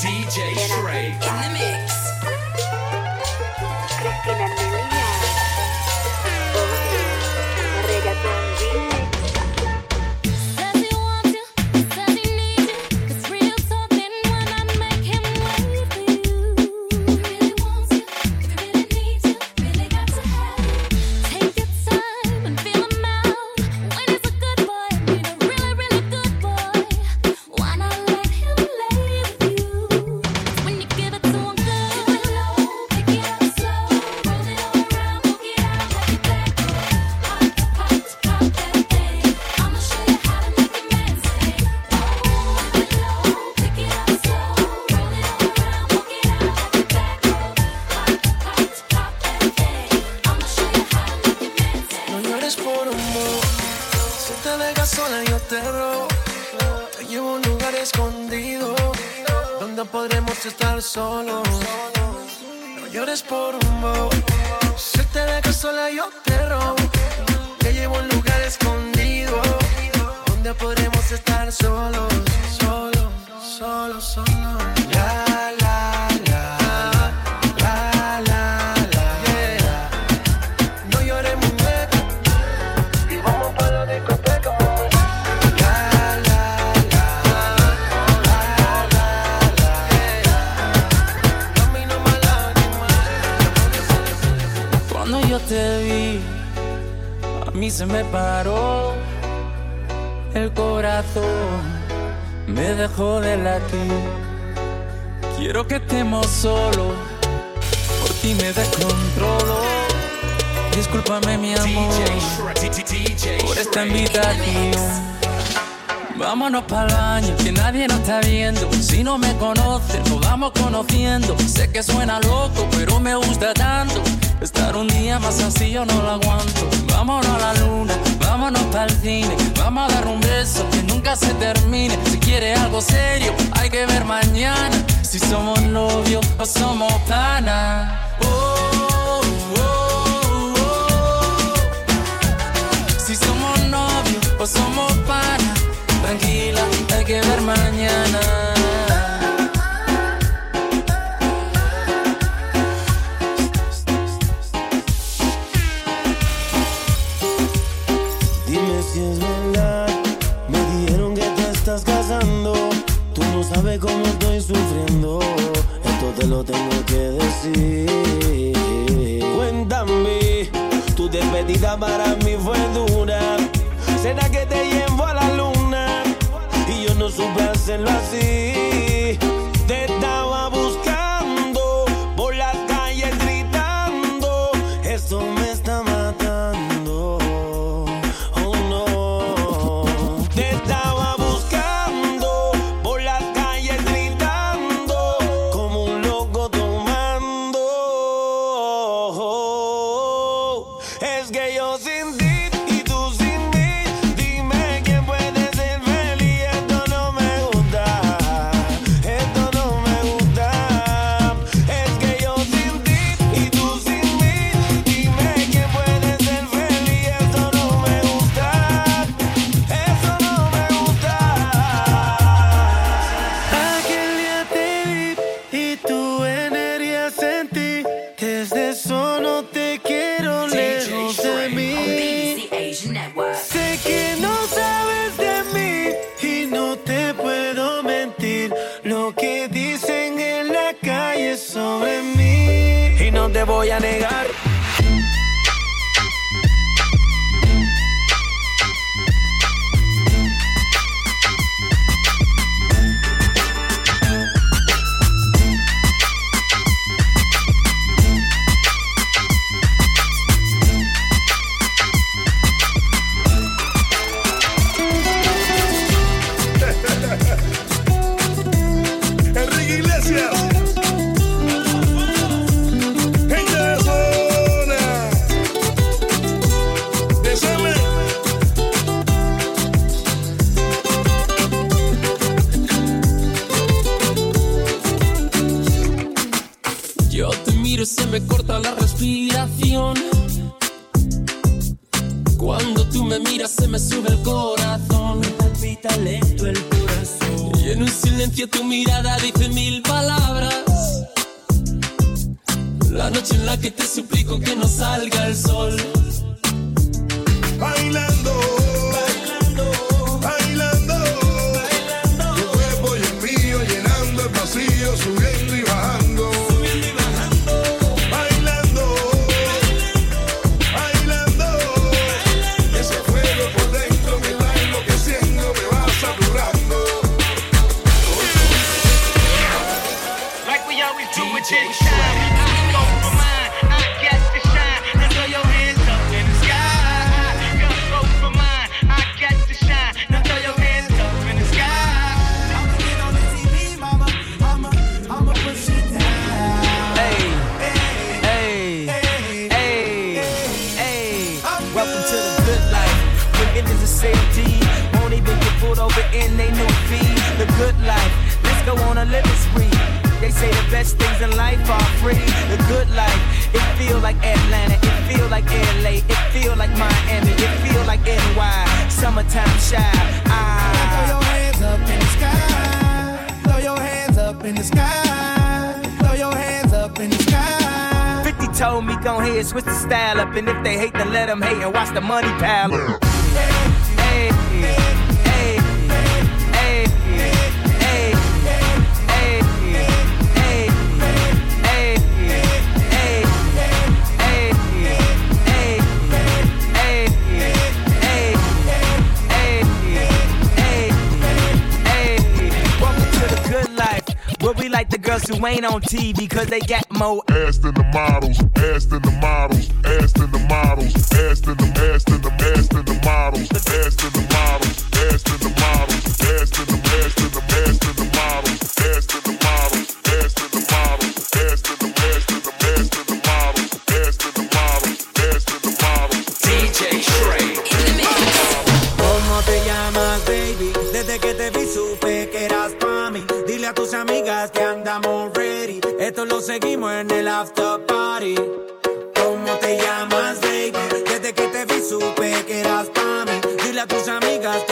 DJ Shraii. In the mix. serio, hay que ver mañana si somos novios o somos pana. Oh. girls who ain't on TV cause they got more ass than the models, ass than the models, ass than the models, ass than the ass than the ass than the models, ass than the models, ass than the models. seguimos en el after party. ¿Cómo te llamas, baby? Desde que te vi supe que eras para mí. Dile a tus amigas que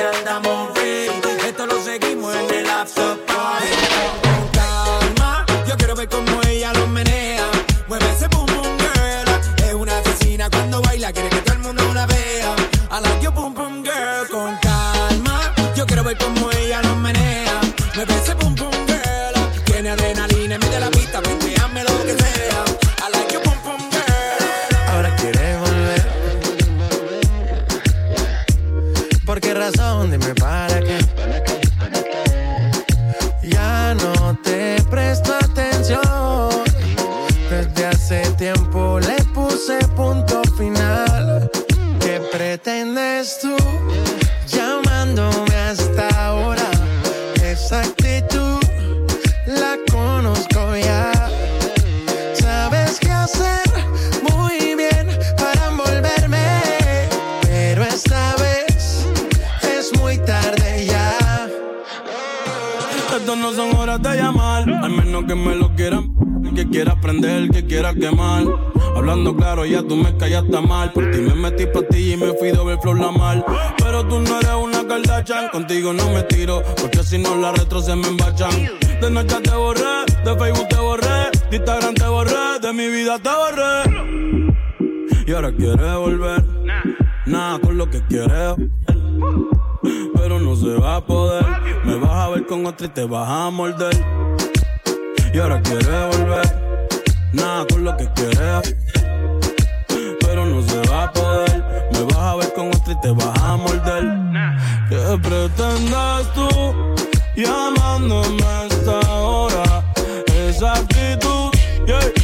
Y ahora quiere volver. Nada con lo que quiere. Pero no se va a poder. Me vas a ver con otra y te vas a morder. Y ahora quiere volver. Nada con lo que quiere. Pero no se va a poder. Me vas a ver con otra y te vas a morder. ¿Qué pretendes tú llamándome a esta hora? Esa actitud, yeah.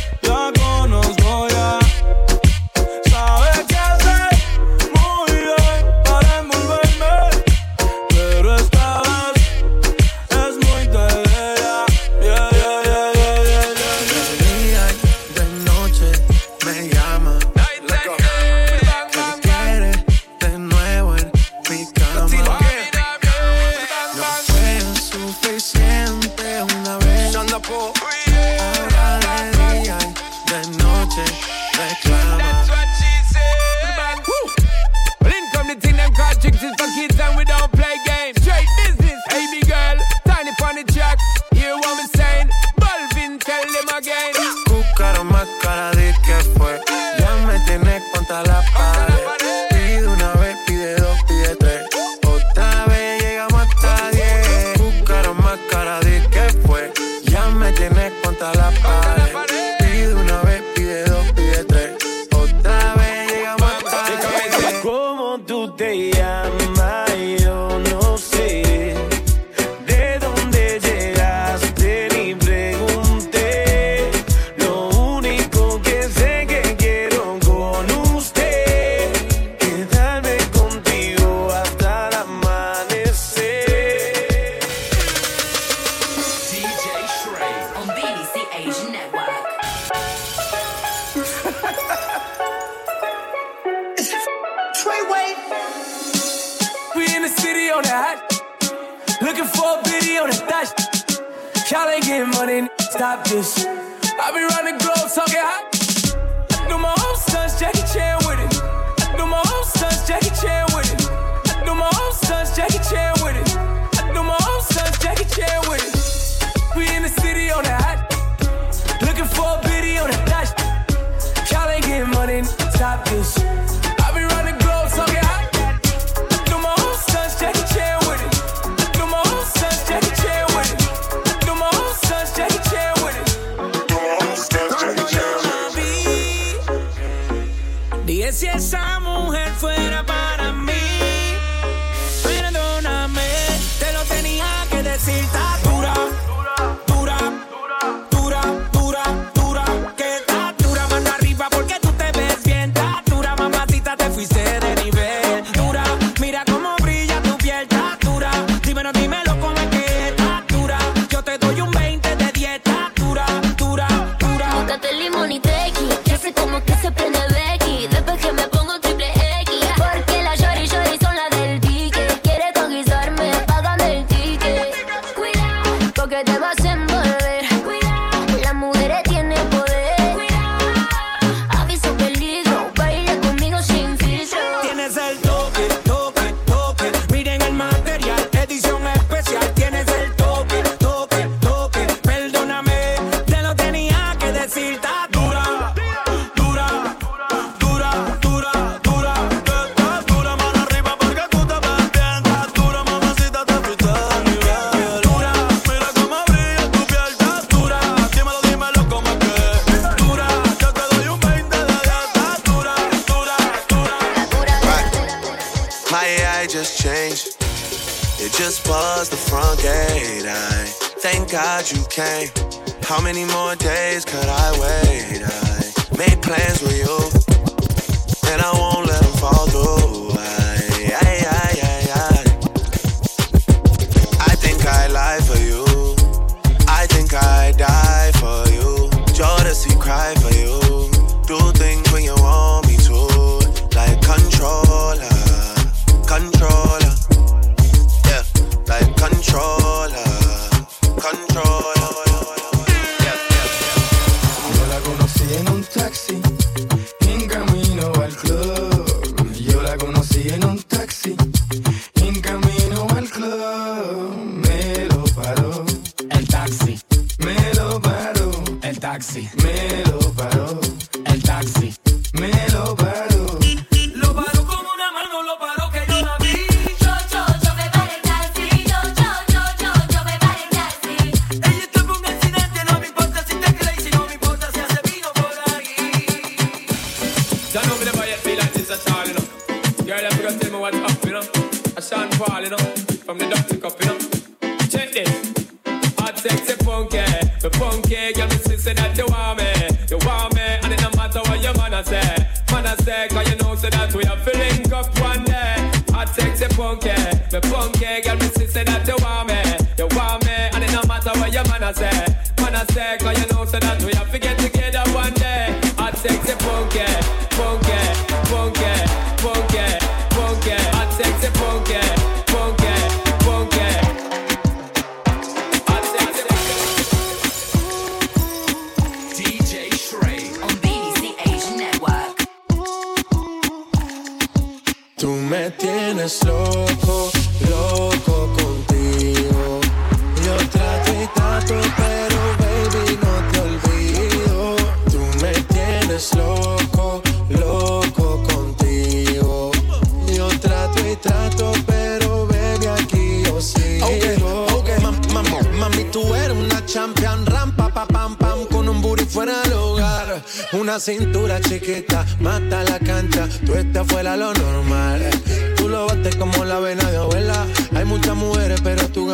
Davis. I be running globe talking hot. I do my own stunts, Jackie Chan with it. I do my own stunts, Jackie Chan with it. I do my own stunts, Jackie Chan with it. I do my own stunts, Jackie Chan with it. We in the city on the hot. Looking for a biddy on the dash. Y'all ain't getting money, top this. Okay.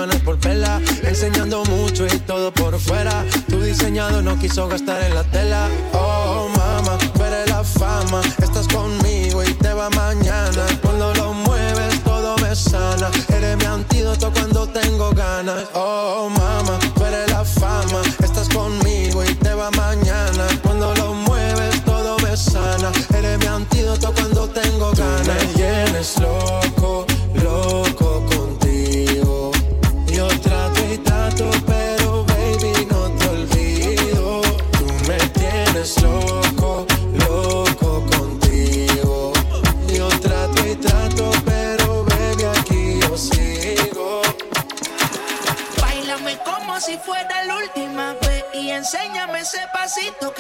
ganas por pela, enseñando mucho y todo por fuera. Tu diseñado no quiso gastar en la tela. Oh, mama, veré la fama. Estás conmigo y te va mañana. Cuando lo mueves, todo me sana. Eres mi antídoto cuando tengo ganas. Oh, mama, veré la fama. Estás conmigo y te va mañana. Cuando lo mueves, todo me sana. Eres mi antídoto cuando tengo ganas. Tú me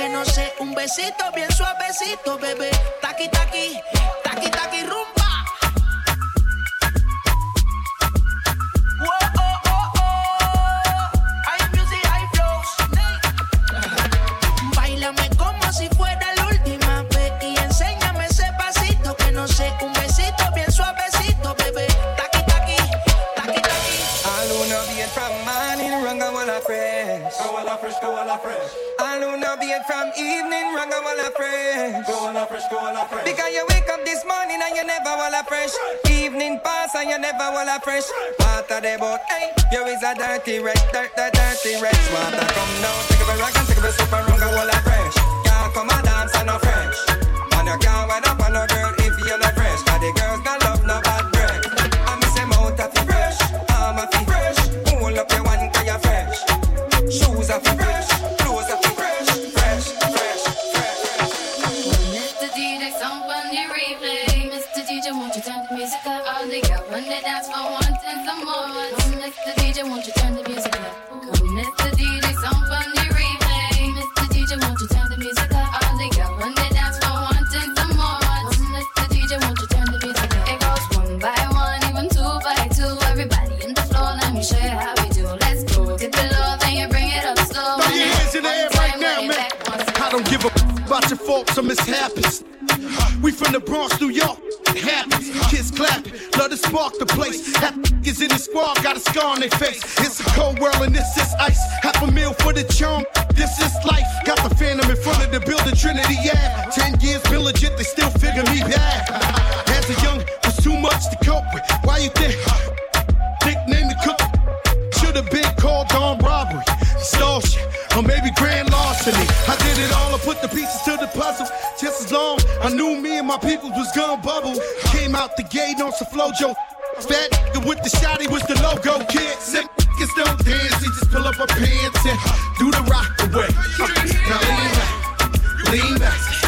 Que no sé un besito bien suavecito, bebé. Taqui taqui, taqui taqui rumba. Wow, oh oh oh. I am music, I flows. Bailame como si fuera la última vez y enséñame ese pasito que no sé un besito bien suavecito, bebé. Taqui taqui, taqui taqui. A lo nuevo bien trap man y rumba a la fres. Caribbean from evening, wrong, I wanna fresh. Go on fresh, go on fresh. Because you wake up this morning and you never wanna fresh. Evening pass and you never wanna fresh. Water the boat, hey, you is a dirty wreck, dirt, dirt, dirty wreck. Water come now, take a bit rock and take a sip and wrong, I wanna fresh. Can't come and dance and no fresh. And your can't wind up on a girl if you're not fresh. Cause the girls not love no bad breath. I miss them out at the fresh, I'm a fresh. Pull up your one, cause you're fresh. Shoes are fresh. about your faults or mishaps. We from the Bronx, New York. It happens. Kids clapping. Love to spark the place. Half is in the squad got a scar on their face. It's a cold world and this is ice. Half a meal for the chum. This is life. Got the phantom in front of the building, Trinity Yeah. Ten years been legit, they still figure me bad. As a young, was too much to cope with. Why you think? my peoples was gun bubble. Came out the gate on some flojo. Fat with the shotty was the logo kid. Sick niggas don't dance, He just pull up a pants and do the rock away. Uh, now lean back, lean back.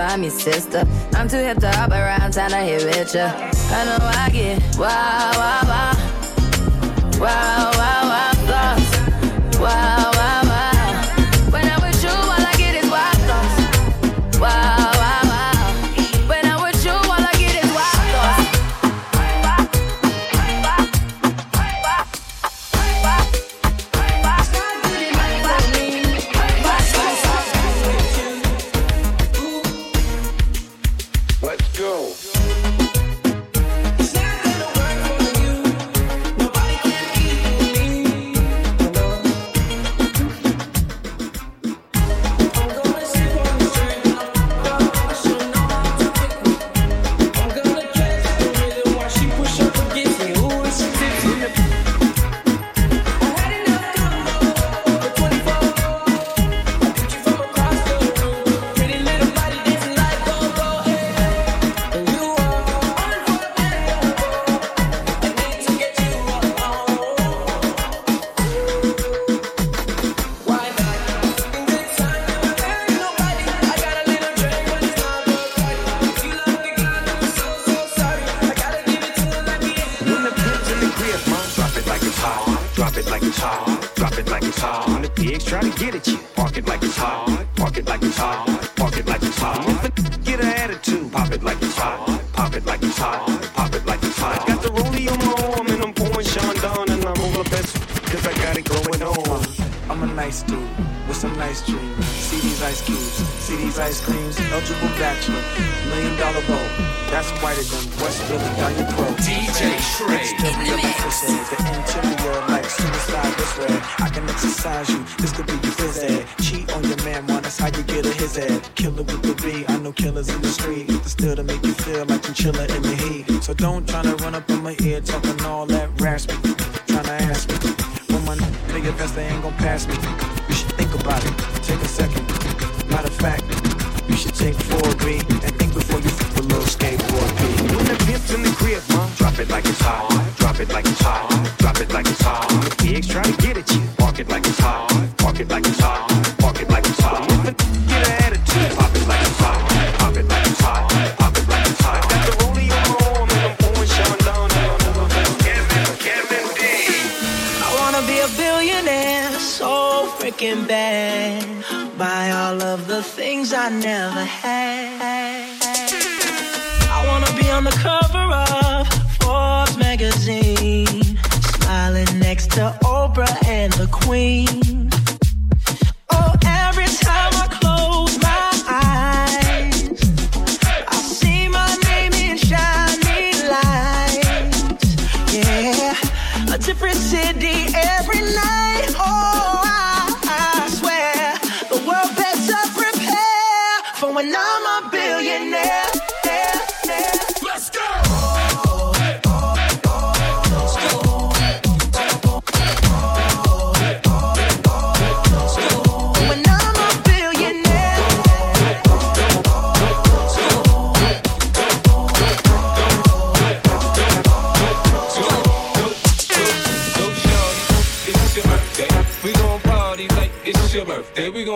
find me, sister. I'm too hip to hop around, time to hit richer. I know I get wild.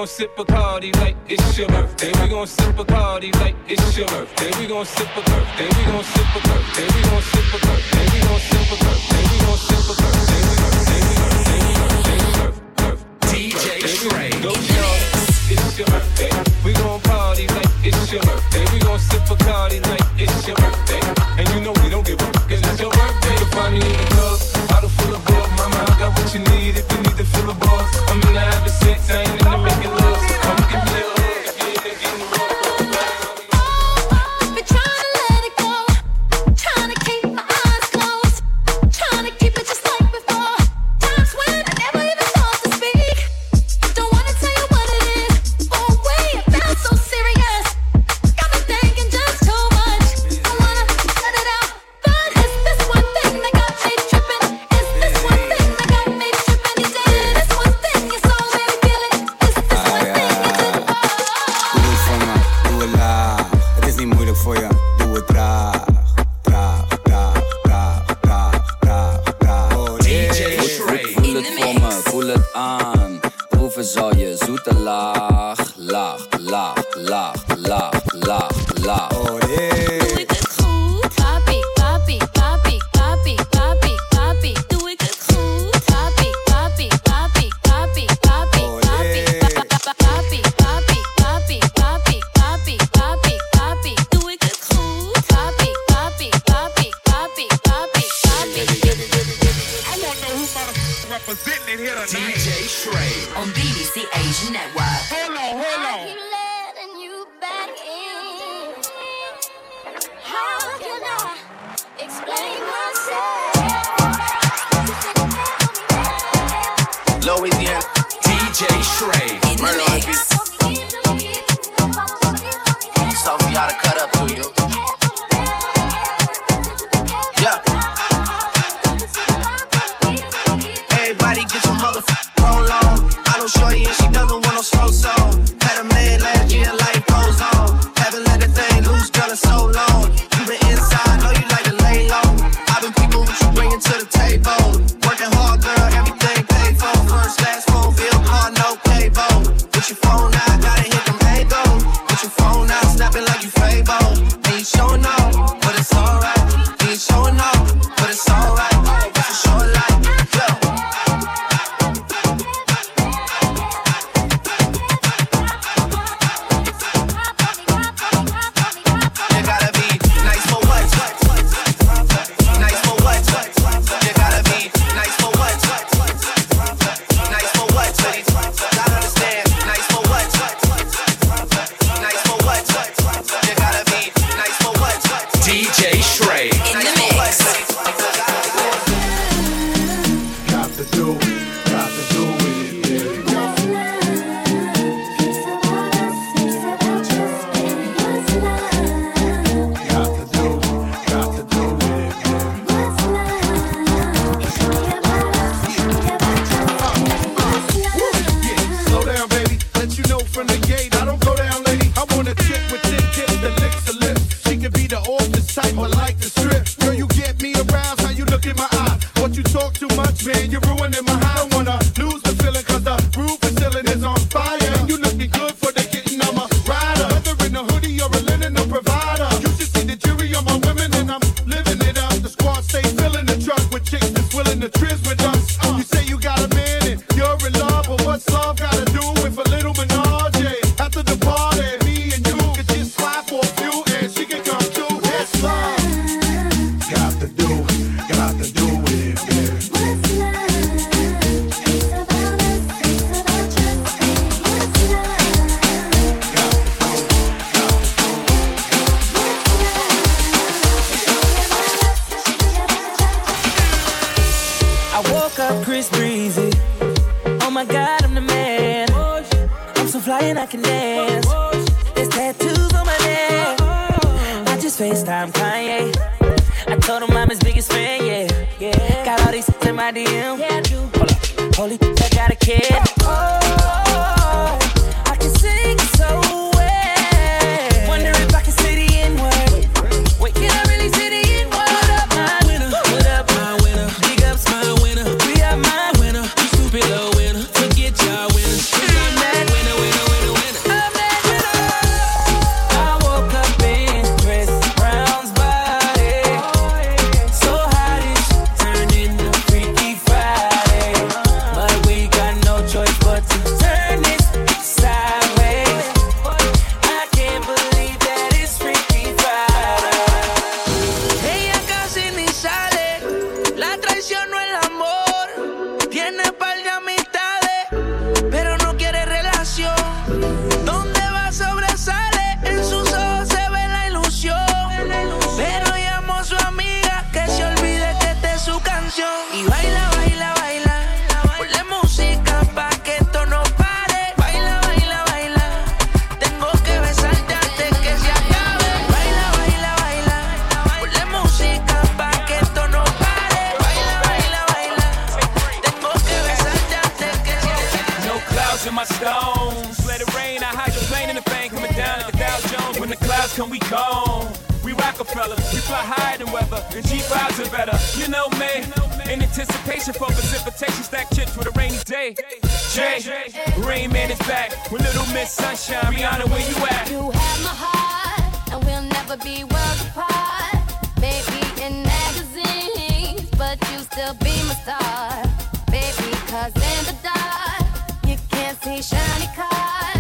gon' sip Bacardi like it's your birthday. We gon' sip Bacardi like it's your birthday. We gon' sip a birthday. We gon' sip a birthday. We gon' sip a birthday. We gon' sip a birthday. We gon' sip a birthday. We gon' sip a birthday. DJ It's your birthday. We gon' party like it's your birthday. We gon' sip Bacardi like it's your birthday. And you know we don't give a fuck. It's your birthday. Find me X-ray. In my stones. Let it rain, I hide the plane in the fang. Coming down like a Dow Jones. When the clouds come, we gone. We Rockefeller, we fly higher than weather, and G5s are better. You know me, in anticipation for precipitation, stack chips with a rainy day. Jay, Rain Man is back with Little Miss Sunshine. Rihanna, where you at? You have my heart, and we'll never be worlds apart. Maybe in magazines, but you still be my star. Baby, cause in the dark. T-shirt.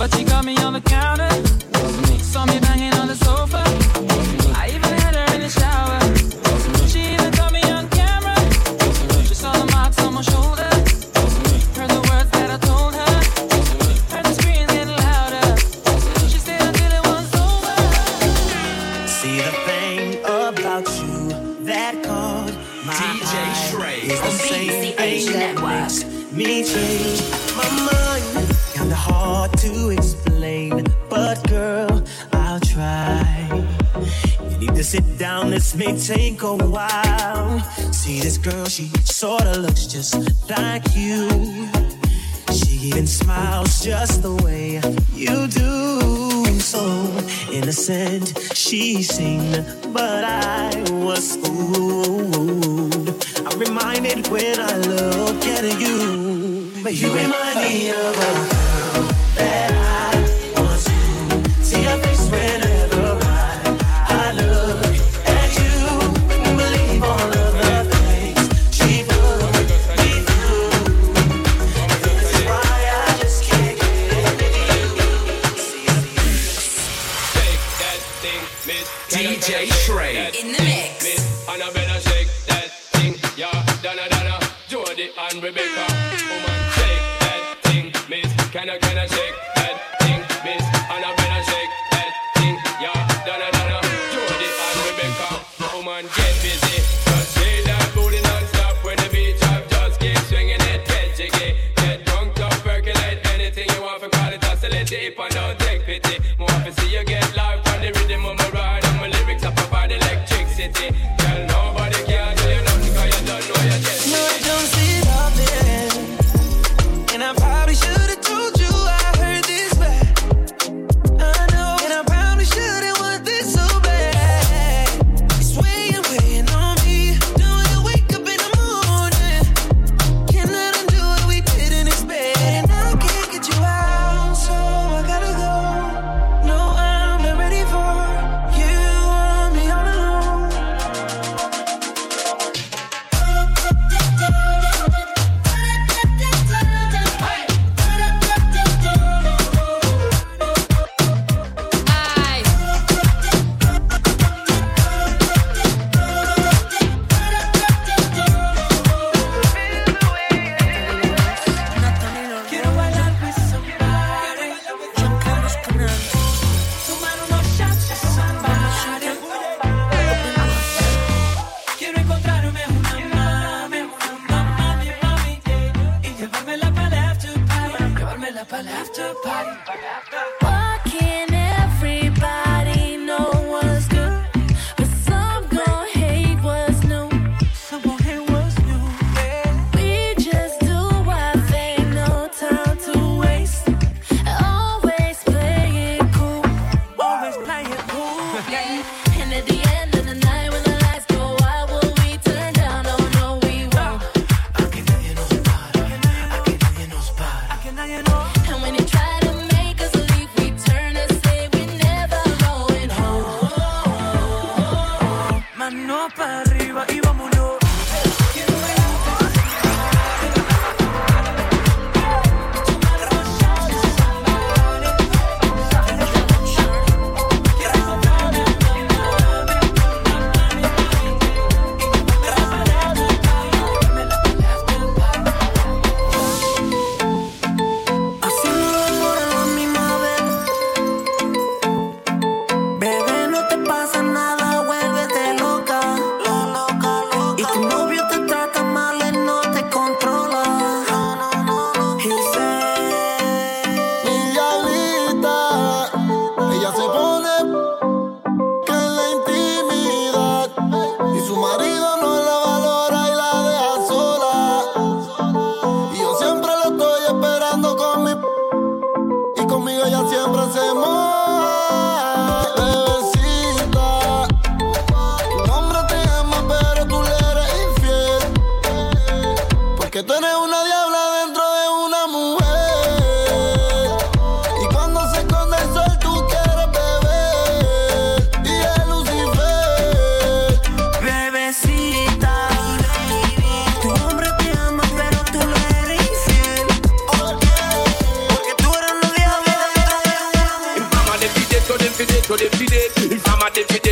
But she got me on the counter. may take a while. See this girl, she sorta looks just like you. She even smiles just the way you do. So innocent, she seemed, but I was fooled. I'm reminded when I look at you. But you, you remind me of a girl that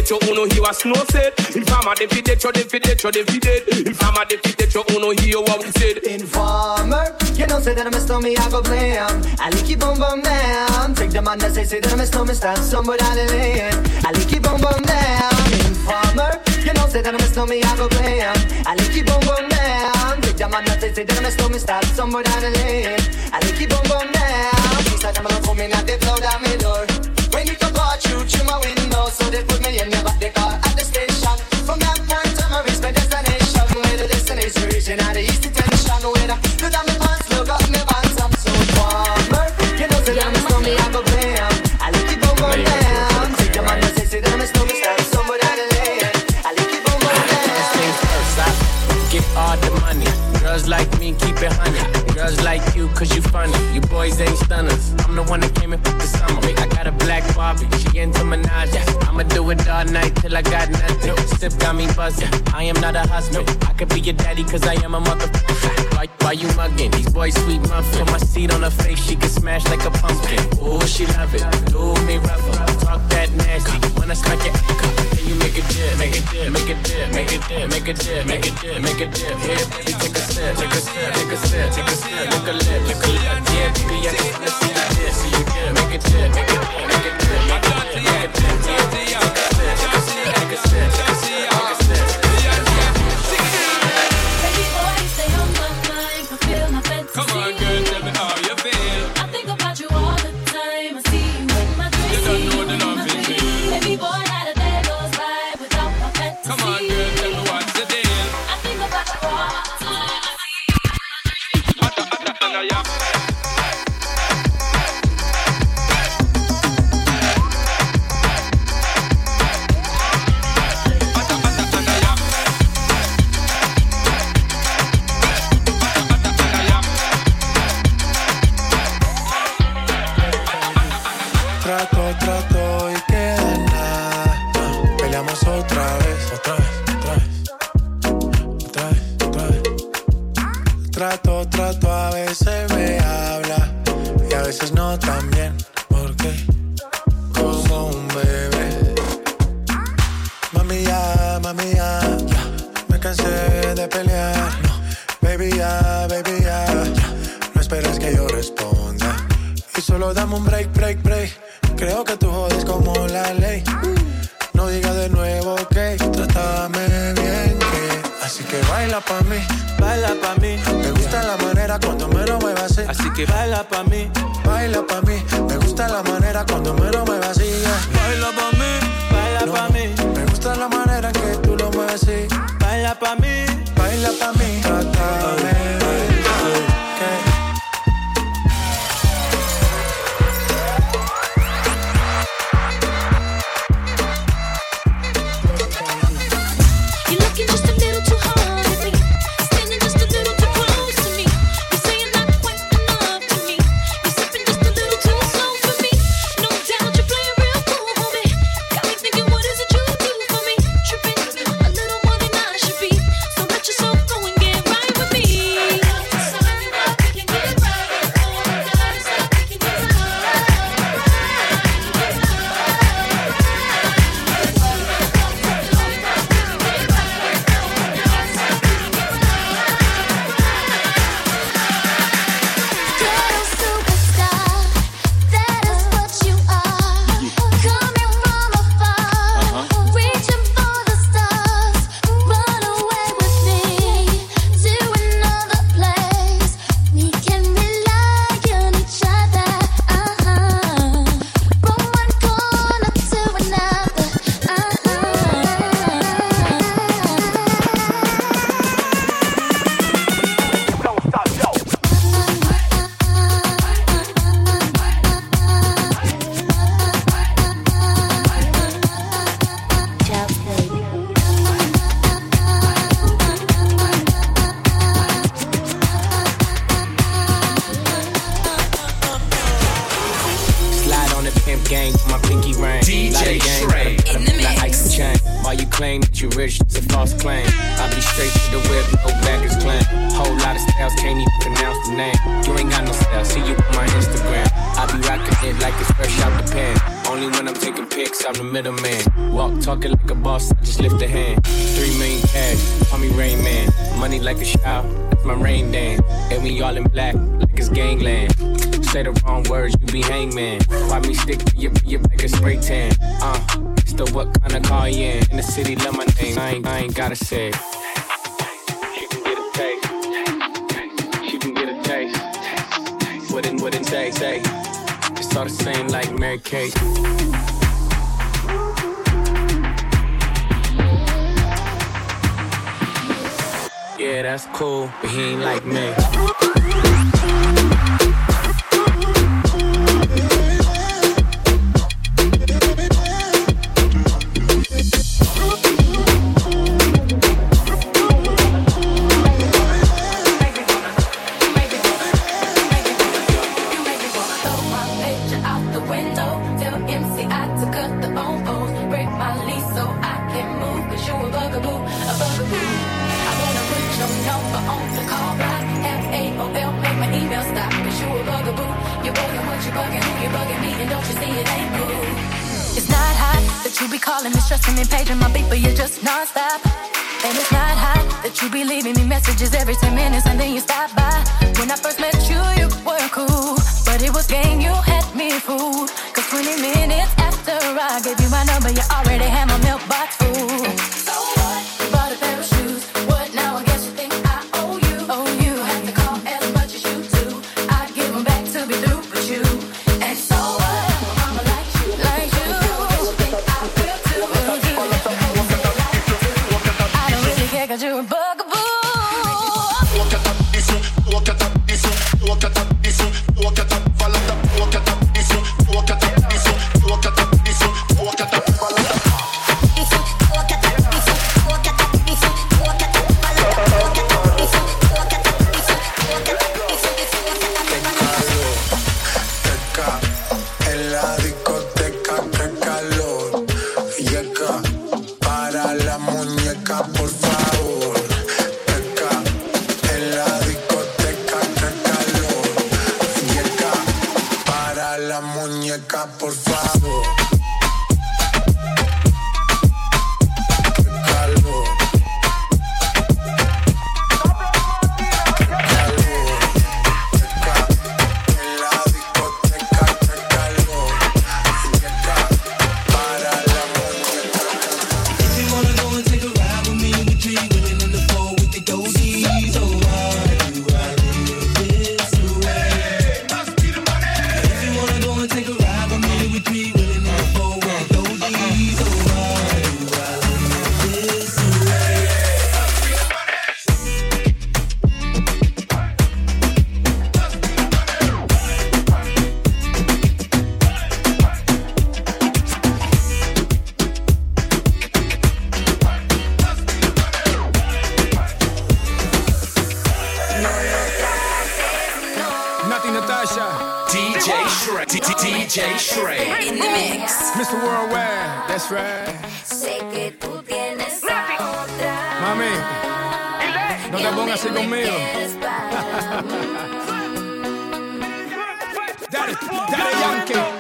decho, uno he was no said. Informer they fi decho, they fi decho, they fi dead. Informer they fi decho, uno hear oh, what we said. Informer, you know say that I'm a stormy, I go blam. I like you boom boom down. Take the man that say say that I'm a stormy, start somewhere down the lane. I like you boom boom down. Informer, you know say that I'm a stormy, I go blam. I like you boom boom down. Take the man that say say that I'm a stormy, start somewhere down the lane. I like you boom boom down. Please for me, not they blow down my door. When you come, you through my window, so they put me in. When I came in for the summer. I got a black Barbie, she into Menage. Yeah it all night till I got nothing. Nope. Sip got me buzzing. I am not a husband. Nope. I could be your daddy cause I am a motherfucker. Why, why you mugging? These boys sweet muffin. Put my seat on her face, she can smash like a pumpkin. Ooh, she love it. Do me rougher. Talk that nasty. When I smack it, can you make a dip, make it dip, make it dip, make it dip, make it dip, make it dip, make it dip. Here, baby, take a sip, take a sip, take a sip, take a sip, Look a lip, look a lip. Yeah, baby, I just wanna see you dip, see you dip, make it dip, make it dip. had to cut the own bones, break my lease so I can move. Cause you a bugaboo, a bugaboo. I wanna put your number on the call block. F-A-O-L, make my email stop. Cause you a bugaboo, you bugging what you bugging, who you bugging me, and don't you see it ain't cool. It's not hot that you be calling me, stressing me, paging my beat, but you're just nonstop. And it's not hot that you be leaving me messages every 10 minutes and then you stop by. When I first met you, you were cool, but it was game you had me food. Cause 20 minutes after I gave you my number, you already had my milk box food. Shraii. In the mix. Mr. Worldwide, that's right. Sé que tú tienes a otra. Mami, no te pongas así conmigo. Yankee.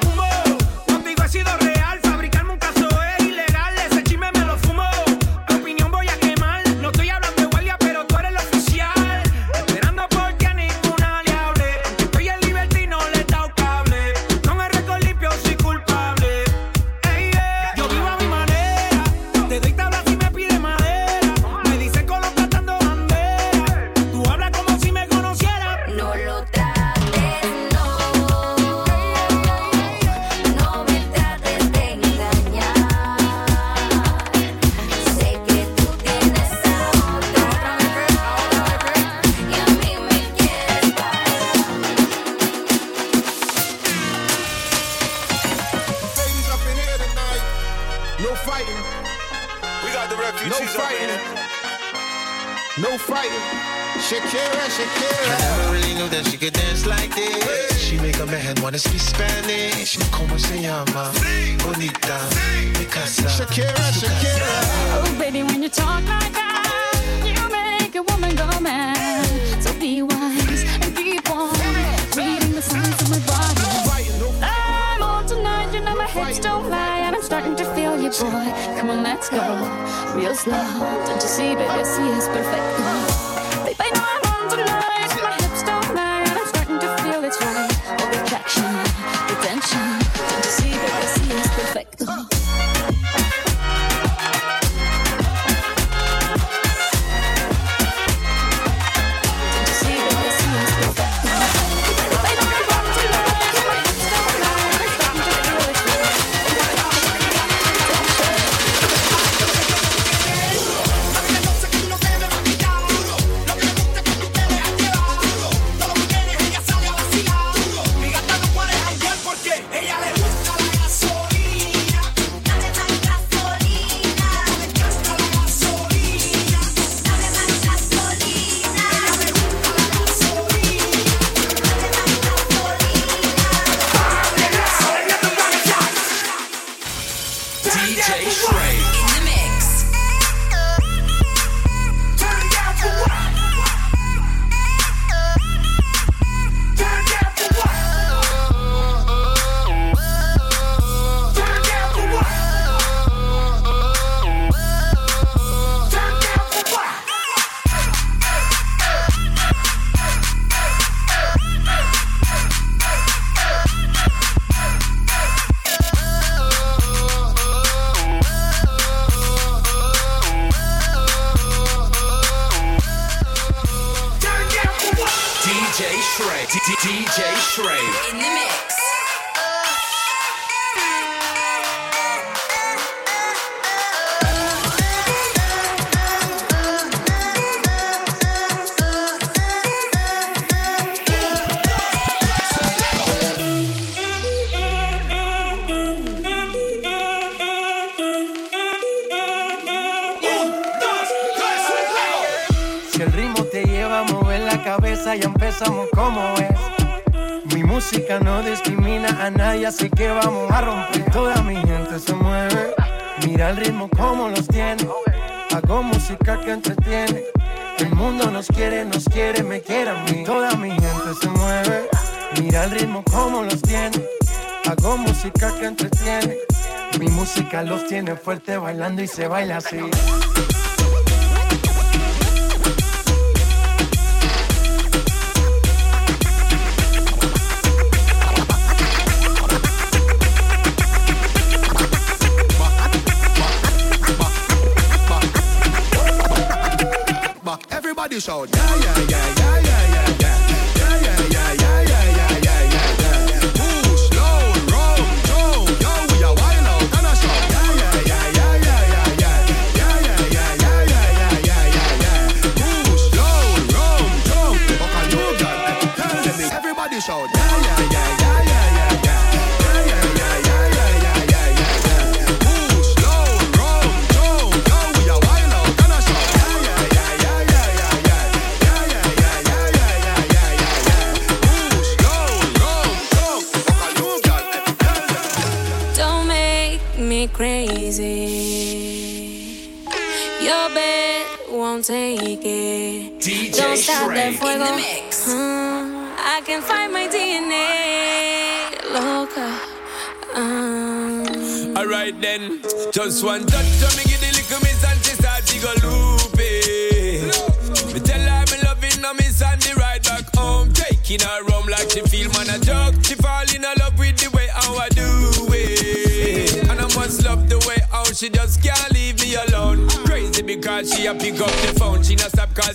los tiene fuerte bailando y se baila así.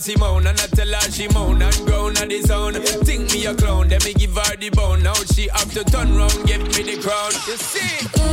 Simone and I tell her she moan and groan on the zone. Think me a clown, then me give her the bone. Now she have to turn round, give me the crown. You see?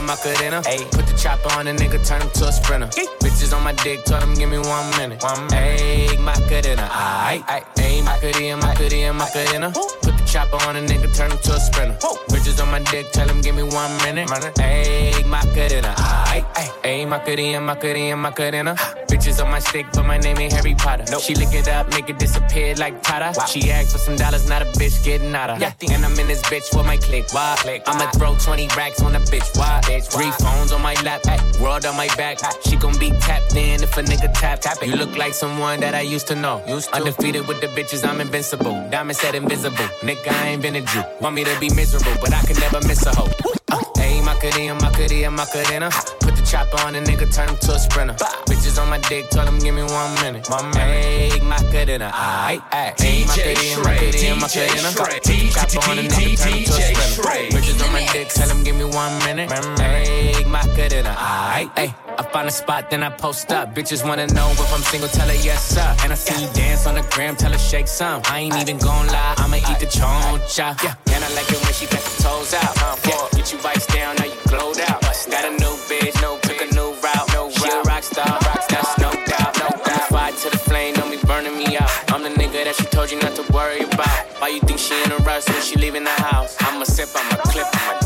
Macarena, Macarena. Hey, put the chopper on a nigga, turn him to a sprinter. Bitches on my dick, told him give me one minute. One Hey, Macarena, aight, aight. Hey, Macarena, Macarena, Macarena. The chopper on a nigga, turn him to a sprinter. Bitches on my dick, tell him give me one minute. Hey, Macarena, aight, aight. Hey, Macarena, Macarena, Macarena. Bitches on my stick, but my name ain't Harry Potter. She lick it up, make it disappear like Tata. She asked for some dollars, not a bitch getting out of. And I'm in this bitch with my click. Why? I'ma throw 20 racks on a bitch. Why? Three phones on my lap, ay, world on my back. She gon' be tapped in if a nigga tap. tap it. You look like someone that I used to know. Undefeated with the bitches, I'm invincible. Diamond said invisible. Nigga, I ain't been a Jew. Want me to be miserable, but I can never miss a hoe. Uh, Hey, Macarena, Macarena, Macarena. Put the chopper on a nigga, turn him to a sprinter. Bitches on my dick, told him give me one minute. One minute. Hey, Macarena, aight, aight. Hey, Macarena, Macarena, Macarena. Put the chopper on a nigga, turn him to a sprinter. Bitches on my dick, tell him give me one minute. Hey, Macarena, aight, aight. I find a spot, then I post up. Bitches wanna know if I'm single, tell her yes, sir. And I see you dance on the gram, tell her shake some. I ain't even gon' lie, I'ma eat the choncha. Yeah, and I like it when she got the toes out. Yeah, get you vice down, now you glowed out. Got a new bitch, no took a new route. No she a rock star, rock star, no doubt, no doubt. Fire to the flame, don't be burning me out. I'm the nigga that she told you not to worry about. Why you think she in a rush when she leaving the house? I'ma sip, I'ma clip, I'ma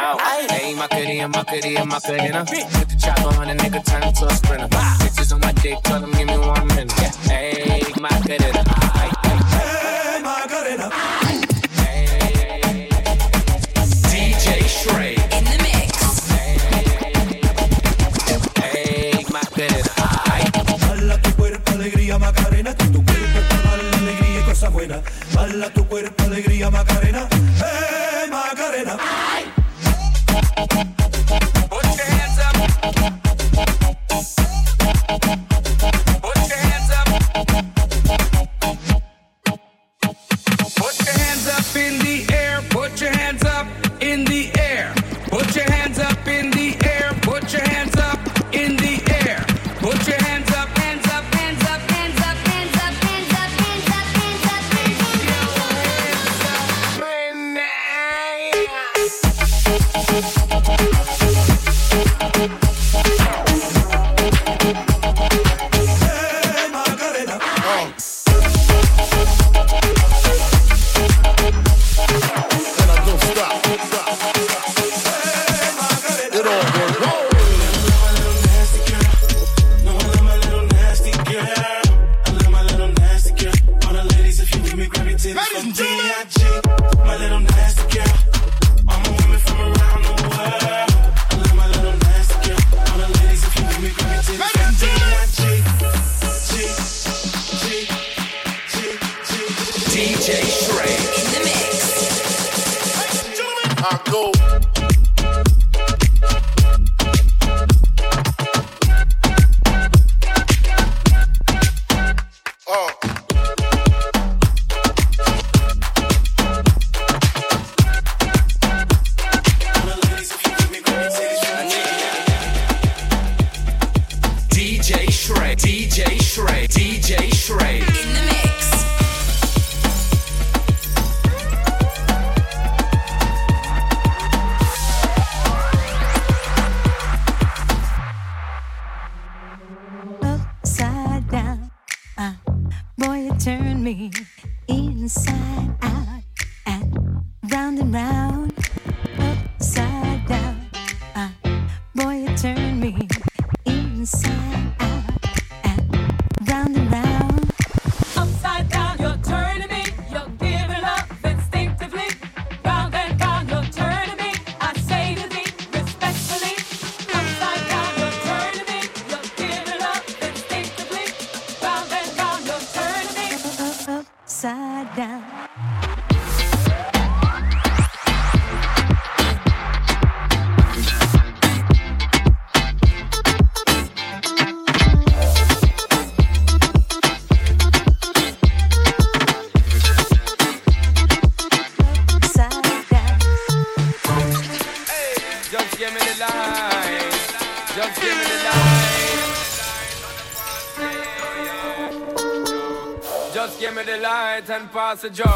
dip, then I'm out. Hey, Macarena, Macarena, Macarena. Put the chopper on a nigga, turn him to a sprinter. Bitches on my dick, tell him give me one minute. Hey, Macarena. Ay, ay, Hey, Macarena. DJ Shraii. In the mix. Hey, Macarena. Bala tu cuerpo, alegría, Macarena. Que tu cuerpo para darle alegría y cosas buenas. Bala tu cuerpo, alegría, Macarena. feel the down. the job.